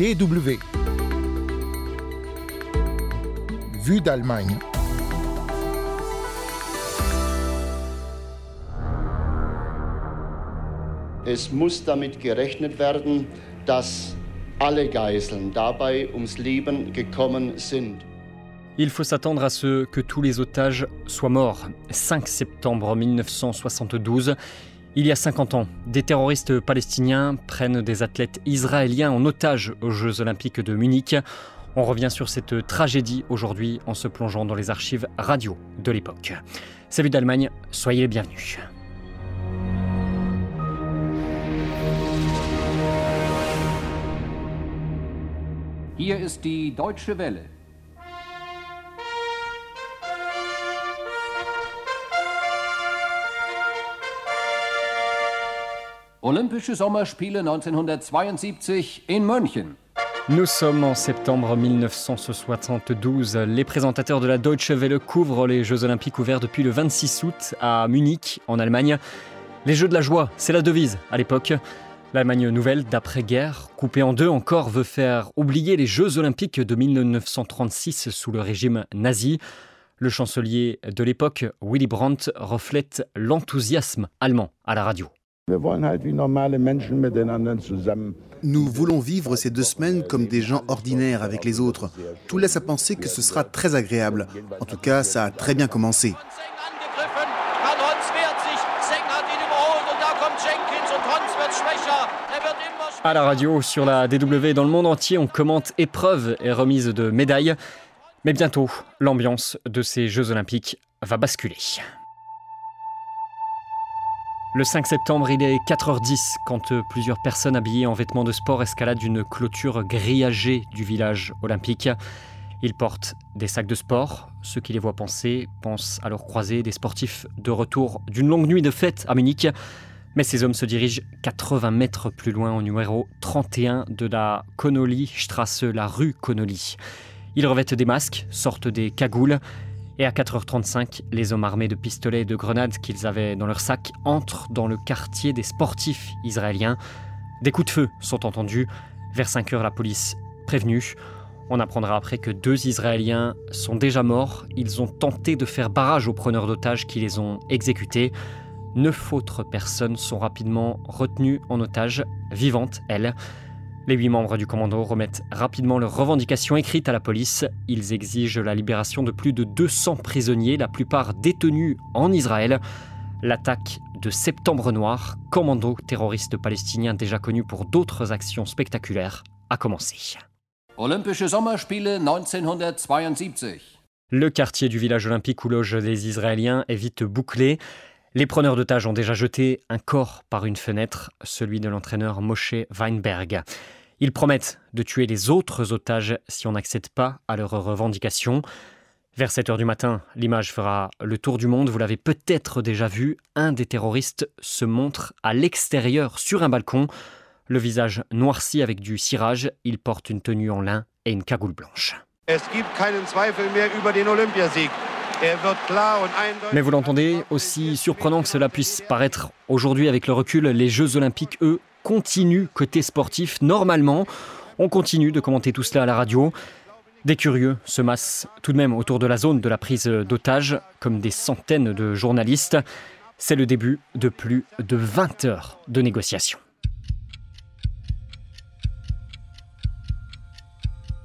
DW. Vue d'Allemagne. Es muss damit gerechnet werden, dass alle Geiseln dabei ums Leben gekommen sind. Il faut s'attendre à ce que tous les otages soient morts. 5 septembre 1972, il y a 50 ans, des terroristes palestiniens prennent des athlètes israéliens en otage aux Jeux olympiques de Munich. On revient sur cette tragédie aujourd'hui en se plongeant dans les archives radio de l'époque. Salut d'Allemagne, soyez les bienvenus. Hier ist die Deutsche Welle. Olympische Sommerspiele 1972 in München. Nous sommes en septembre 1972. Les présentateurs de la Deutsche Welle couvrent les Jeux Olympiques ouverts depuis le 26 août à Munich, en Allemagne. Les Jeux de la joie, c'est la devise à l'époque. L'Allemagne nouvelle d'après-guerre, coupée en deux encore, veut faire oublier les Jeux olympiques de 1936 sous le régime nazi. Le chancelier de l'époque, Willy Brandt, reflète l'enthousiasme allemand à la radio. Nous voulons vivre ces deux semaines comme des gens ordinaires avec les autres. Tout laisse à penser que ce sera très agréable. En tout cas, ça a très bien commencé. À la radio, sur la DW dans le monde entier, on commente épreuves et remises de médailles. Mais bientôt, l'ambiance de ces Jeux olympiques va basculer. Le 5 septembre, il est 4h10 quand plusieurs personnes habillées en vêtements de sport escaladent une clôture grillagée du village olympique. Ils portent des sacs de sport. Ceux qui les voient penser pensent alors croiser des sportifs de retour d'une longue nuit de fête à Munich. Mais ces hommes se dirigent 80 mètres plus loin au numéro 31 de la Connolly Strasse, la rue Connolly. Ils revêtent des masques, sortent des cagoules, et à 4h35, les hommes armés de pistolets et de grenades qu'ils avaient dans leur sac entrent dans le quartier des sportifs israéliens. Des coups de feu sont entendus. Vers 5h, la police prévenue. On apprendra après que deux Israéliens sont déjà morts. Ils ont tenté de faire barrage aux preneurs d'otages qui les ont exécutés. Neuf autres personnes sont rapidement retenues en otage, vivantes elles. Les huit membres du commando remettent rapidement leurs revendications écrites à la police. Ils exigent la libération de plus de 200 prisonniers, la plupart détenus en Israël. L'attaque de Septembre Noir, commando terroriste palestinien déjà connu pour d'autres actions spectaculaires, a commencé. Olympische Sommerspiele 1972. Le quartier du village olympique où logent les Israéliens est vite bouclé. Les preneurs d'otages ont déjà jeté un corps par une fenêtre, celui de l'entraîneur Moshe Weinberg. Ils promettent de tuer les autres otages si on n'accède pas à leurs revendications. Vers 7 heures du matin, l'image fera le tour du monde. Vous l'avez peut-être déjà vu. Un des terroristes se montre à l'extérieur sur un balcon, le visage noirci avec du cirage. Il porte une tenue en lin et une cagoule blanche. Mais vous l'entendez, aussi surprenant que cela puisse paraître aujourd'hui avec le recul, les Jeux olympiques, eux, continuent côté sportif. Normalement, on continue de commenter tout cela à la radio. Des curieux se massent tout de même autour de la zone de la prise d'otages, comme des centaines de journalistes. C'est le début de plus de 20 heures de négociations.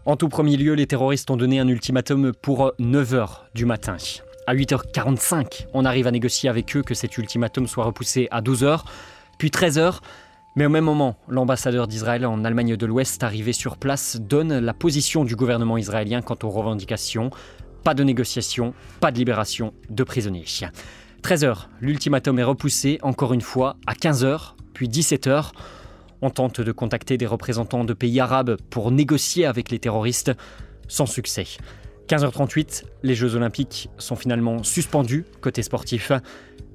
En tout premier lieu, les terroristes ont donné un ultimatum pour 9h du matin. À 8h45, on arrive à négocier avec eux que cet ultimatum soit repoussé à 12h, puis 13h. Mais au même moment, l'ambassadeur d'Israël en Allemagne de l'Ouest, arrivé sur place, donne la position du gouvernement israélien quant aux revendications. Pas de négociation, pas de libération de prisonniers. 13h, l'ultimatum est repoussé encore une fois à 15h, puis 17h. On tente de contacter des représentants de pays arabes pour négocier avec les terroristes, sans succès. 15h38, les Jeux olympiques sont finalement suspendus côté sportif.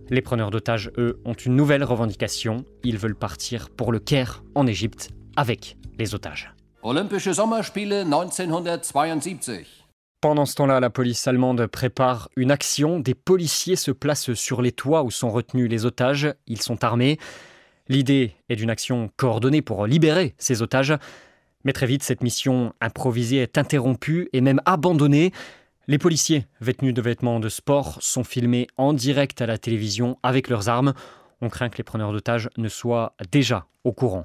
Les preneurs d'otages, eux, ont une nouvelle revendication. Ils veulent partir pour le Caire, en Égypte, avec les otages. Olympische Sommerspiele 1972. Pendant ce temps-là, la police allemande prépare une action. Des policiers se placent sur les toits où sont retenus les otages. Ils sont armés. L'idée est d'une action coordonnée pour libérer ces otages. Mais très vite, cette mission improvisée est interrompue et même abandonnée. Les policiers, vêtus de vêtements de sport, sont filmés en direct à la télévision avec leurs armes. On craint que les preneurs d'otages ne soient déjà au courant.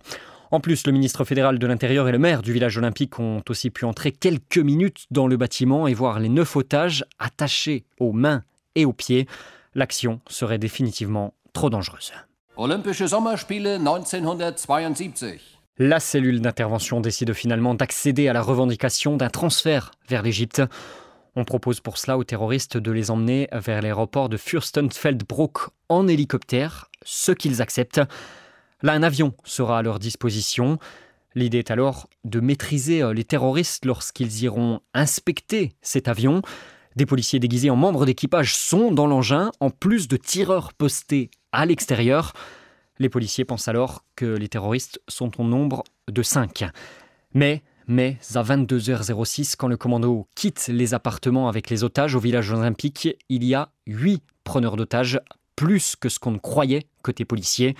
En plus, le ministre fédéral de l'Intérieur et le maire du village olympique ont aussi pu entrer quelques minutes dans le bâtiment et voir les neuf otages attachés aux mains et aux pieds. L'action serait définitivement trop dangereuse. Olympische Sommerspiele 1972. La cellule d'intervention décide finalement d'accéder à la revendication d'un transfert vers l'Égypte. On propose pour cela aux terroristes de les emmener vers l'aéroport de Fürstenfeldbruck en hélicoptère, ce qu'ils acceptent. Là, un avion sera à leur disposition. L'idée est alors de maîtriser euh, les terroristes lorsqu'ils iront inspecter cet avion. Des policiers déguisés en membres d'équipage sont dans l'engin, en plus de tireurs postés à l'extérieur. Les policiers pensent alors que les terroristes sont au nombre de 5. Mais, mais à 22h06, quand le commando quitte les appartements avec les otages au village olympique, il y a 8 preneurs d'otages, plus que ce qu'on croyait côté policier.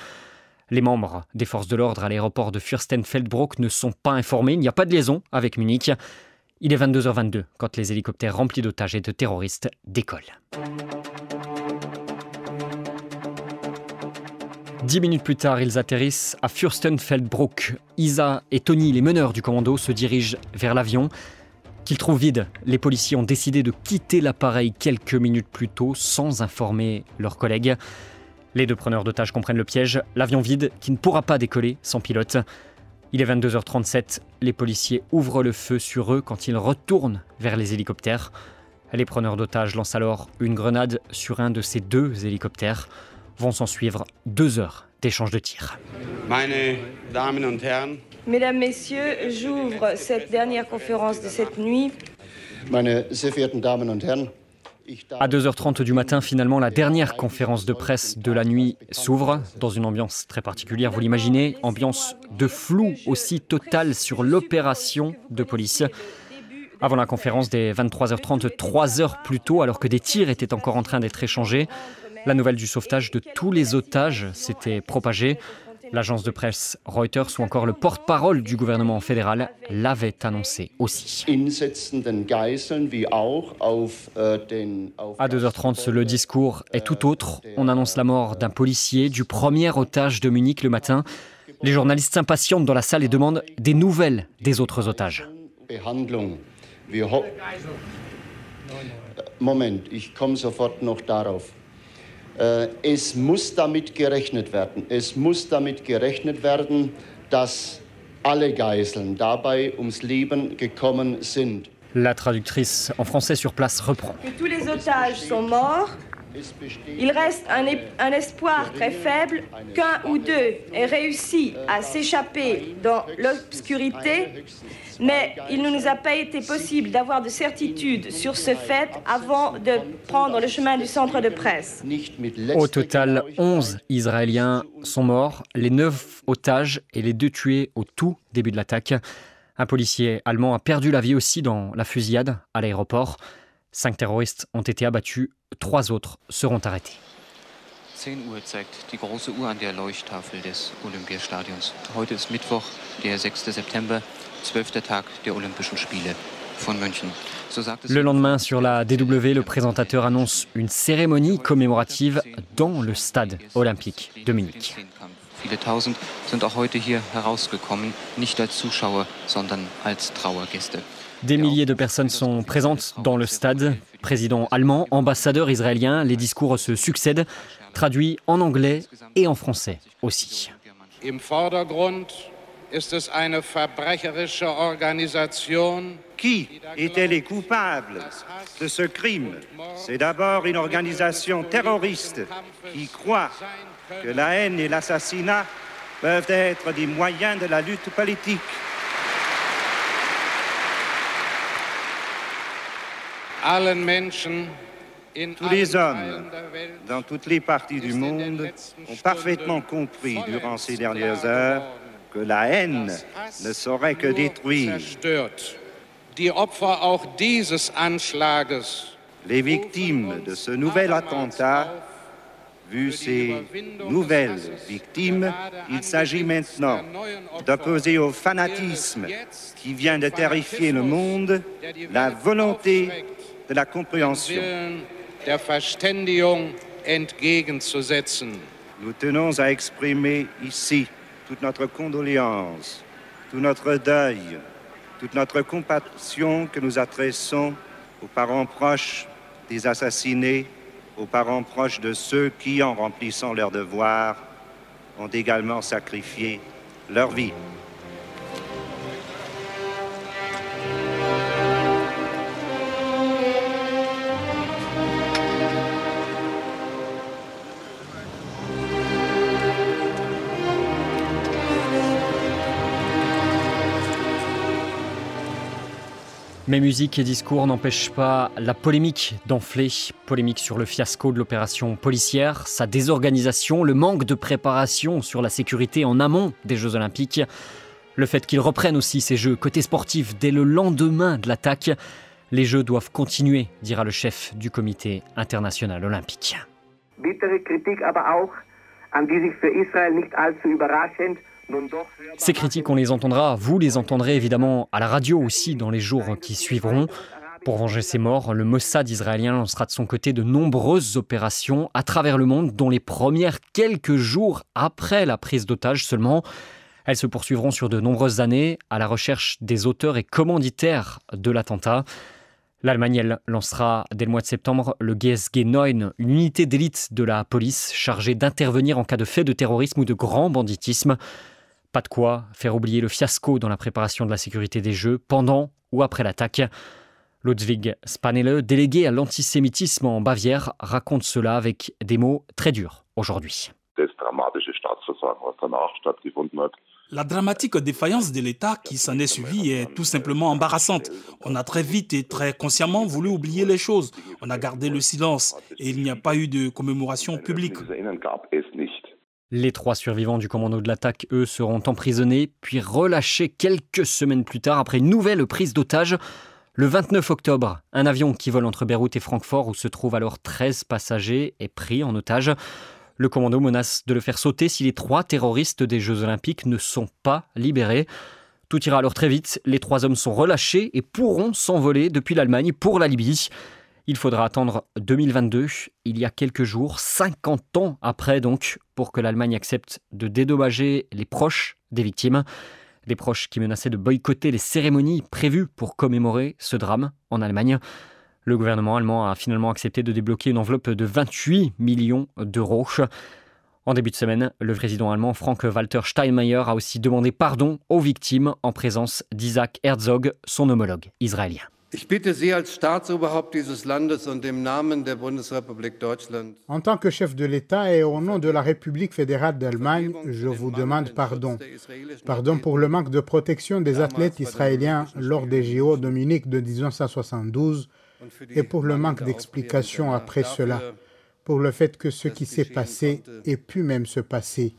Les membres des forces de l'ordre à l'aéroport de Fürstenfeldbruck ne sont pas informés, il n'y a pas de liaison avec Munich. Il est 22h22 quand les hélicoptères remplis d'otages et de terroristes décollent. Dix minutes plus tard, ils atterrissent à Fürstenfeldbruck. Isa et Tony, les meneurs du commando, se dirigent vers l'avion. Qu'ils trouvent vide, les policiers ont décidé de quitter l'appareil quelques minutes plus tôt sans informer leurs collègues. Les deux preneurs d'otages comprennent le piège, l'avion vide qui ne pourra pas décoller sans pilote. Il est 22h37, les policiers ouvrent le feu sur eux quand ils retournent vers les hélicoptères. Les preneurs d'otages lancent alors une grenade sur un de ces deux hélicoptères. Vont s'en suivre deux heures d'échange de tirs. Mesdames, Messieurs, j'ouvre cette dernière conférence de cette nuit. À 2h30 du matin, finalement, la dernière conférence de presse de la nuit s'ouvre dans une ambiance très particulière, vous l'imaginez, ambiance de flou aussi total sur l'opération de police. Avant la conférence des 23h30, 3 heures plus tôt, alors que des tirs étaient encore en train d'être échangés, la nouvelle du sauvetage de tous les otages s'était propagée. L'agence de presse Reuters ou encore le porte-parole du gouvernement fédéral l'avaient annoncé aussi. À 2h30, le discours est tout autre. On annonce la mort d'un policier, du premier otage de Munich le matin. Les journalistes s'impatientent dans la salle et demandent des nouvelles des autres otages. Moment, ich komme sofort noch darauf. Äh, es muss damit gerechnet werden. Es muss damit gerechnet werden, dass alle Geiseln dabei ums Leben gekommen sind. La traductrice en français sur place reprend. Que tous les otages sont morts. Il reste un, espoir très faible qu'un ou deux aient réussi à s'échapper dans l'obscurité mais il ne nous a pas été possible d'avoir de certitude sur ce fait avant de prendre le chemin du centre de presse. Au total, 11 Israéliens sont morts, les 9 otages et les deux tués au tout début de l'attaque. Un policier allemand a perdu la vie aussi dans la fusillade à l'aéroport. Cinq terroristes ont été abattus, trois autres seront arrêtés. 10 Uhr zeigt die große Uhr an der Leuchttafel des Olympiastadions. Heute ist Mittwoch, der 6. September. Le lendemain, sur la DW, le présentateur annonce une cérémonie commémorative dans le stade olympique de Munich. Viele tausend sind auch heute hier herausgekommen, nicht als Zuschauer, sondern als Trauergäste. Des milliers de personnes sont présentes dans le stade. Président allemand, ambassadeur israélien, les discours se succèdent, traduits en anglais et en français aussi. Im Vordergrund ist es eine verbrecherische Organisation. Qui étaient les coupables de ce crime? C'est d'abord une organisation terroriste qui croit que la haine et l'assassinat peuvent être des moyens de la lutte politique. Tous les hommes dans toutes les parties du monde ont parfaitement compris durant ces dernières heures que la haine ne saurait que détruire. Les victimes de ce nouvel attentat. Vu ces nouvelles victimes, il s'agit maintenant d'opposer au fanatisme qui vient de terrifier le monde la volonté de la compréhension. Nous tenons à exprimer ici toute notre condoléance, tout notre deuil, toute notre compassion que nous adressons aux parents proches des assassinés aux parents proches de ceux qui, en remplissant leur devoir, ont également sacrifié leur vie. Mais musique et discours n'empêchent pas la polémique d'enfler. Polémique sur le fiasco de l'opération policière, sa désorganisation, le manque de préparation sur la sécurité en amont des Jeux Olympiques, le fait qu'ils reprennent aussi ces Jeux côté sportif dès le lendemain de l'attaque. Les Jeux doivent continuer, dira le chef du comité international olympique. Ces critiques, on les entendra, vous les entendrez évidemment à la radio aussi dans les jours qui suivront. Pour venger ces morts, le Mossad israélien lancera de son côté de nombreuses opérations à travers le monde, dont les premières quelques jours après la prise d'otage seulement. Elles se poursuivront sur de nombreuses années à la recherche des auteurs et commanditaires de l'attentat. L'Allemagne lancera dès le mois de septembre le GSG 9, une unité d'élite de la police chargée d'intervenir en cas de fait de terrorisme ou de grand banditisme. Pas de quoi faire oublier le fiasco dans la préparation de la sécurité des Jeux pendant ou après l'attaque. Ludwig Spanele, délégué à l'antisémitisme en Bavière, raconte cela avec des mots très durs aujourd'hui. La dramatique défaillance de l'État qui s'en est suivie est tout simplement embarrassante. On a très vite et très consciemment voulu oublier les choses. On a gardé le silence et il n'y a pas eu de commémoration publique. Les trois survivants du commando de l'attaque, eux, seront emprisonnés, puis relâchés quelques semaines plus tard après une nouvelle prise d'otage. Le 29 octobre, un avion qui vole entre Beyrouth et Francfort, où se trouvent alors 13 passagers, est pris en otage. Le commando menace de le faire sauter si les trois terroristes des Jeux Olympiques ne sont pas libérés. Tout ira alors très vite, les trois hommes sont relâchés et pourront s'envoler depuis l'Allemagne pour la Libye. Il faudra attendre 2022, il y a quelques jours, 50 ans après donc, pour que l'Allemagne accepte de dédommager les proches des victimes. Des proches qui menaçaient de boycotter les cérémonies prévues pour commémorer ce drame en Allemagne. Le gouvernement allemand a finalement accepté de débloquer une enveloppe de 28 millions d'euros. En début de semaine, le président allemand Frank-Walter Steinmeier a aussi demandé pardon aux victimes en présence d'Isaac Herzog, son homologue israélien. En tant que chef de l'État et au nom de la République fédérale d'Allemagne, je vous demande pardon. Pardon pour le manque de protection des athlètes israéliens lors des JO de Munich de 1972 et pour le manque d'explications après cela, pour le fait que ce qui s'est passé ait pu même se passer.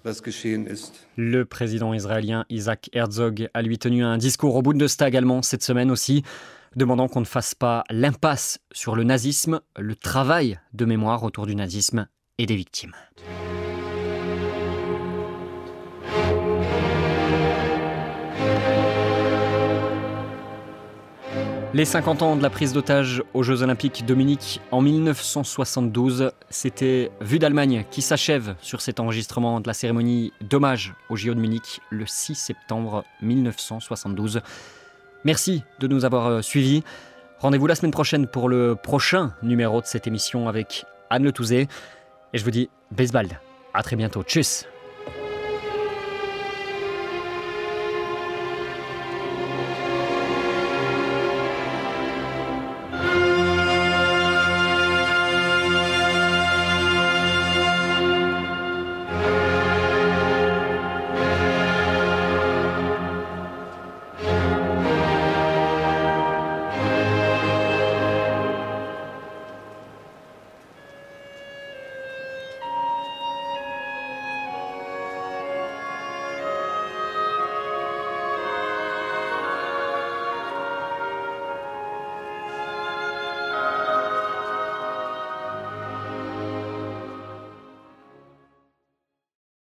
Le président israélien Isaac Herzog a lui tenu un discours au Bundestag allemand cette semaine aussi demandant qu'on ne fasse pas l'impasse sur le nazisme, le travail de mémoire autour du nazisme et des victimes. Les 50 ans de la prise d'otage aux Jeux Olympiques de Munich en 1972, c'était Vue d'Allemagne qui s'achève sur cet enregistrement de la cérémonie d'hommage aux JO de Munich le 6 septembre 1972. Merci de nous avoir euh, suivis. Rendez-vous la semaine prochaine pour le prochain numéro de cette émission avec Anne Le Touzé. Et je vous dis baseball. À très bientôt. Tchuss